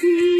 see.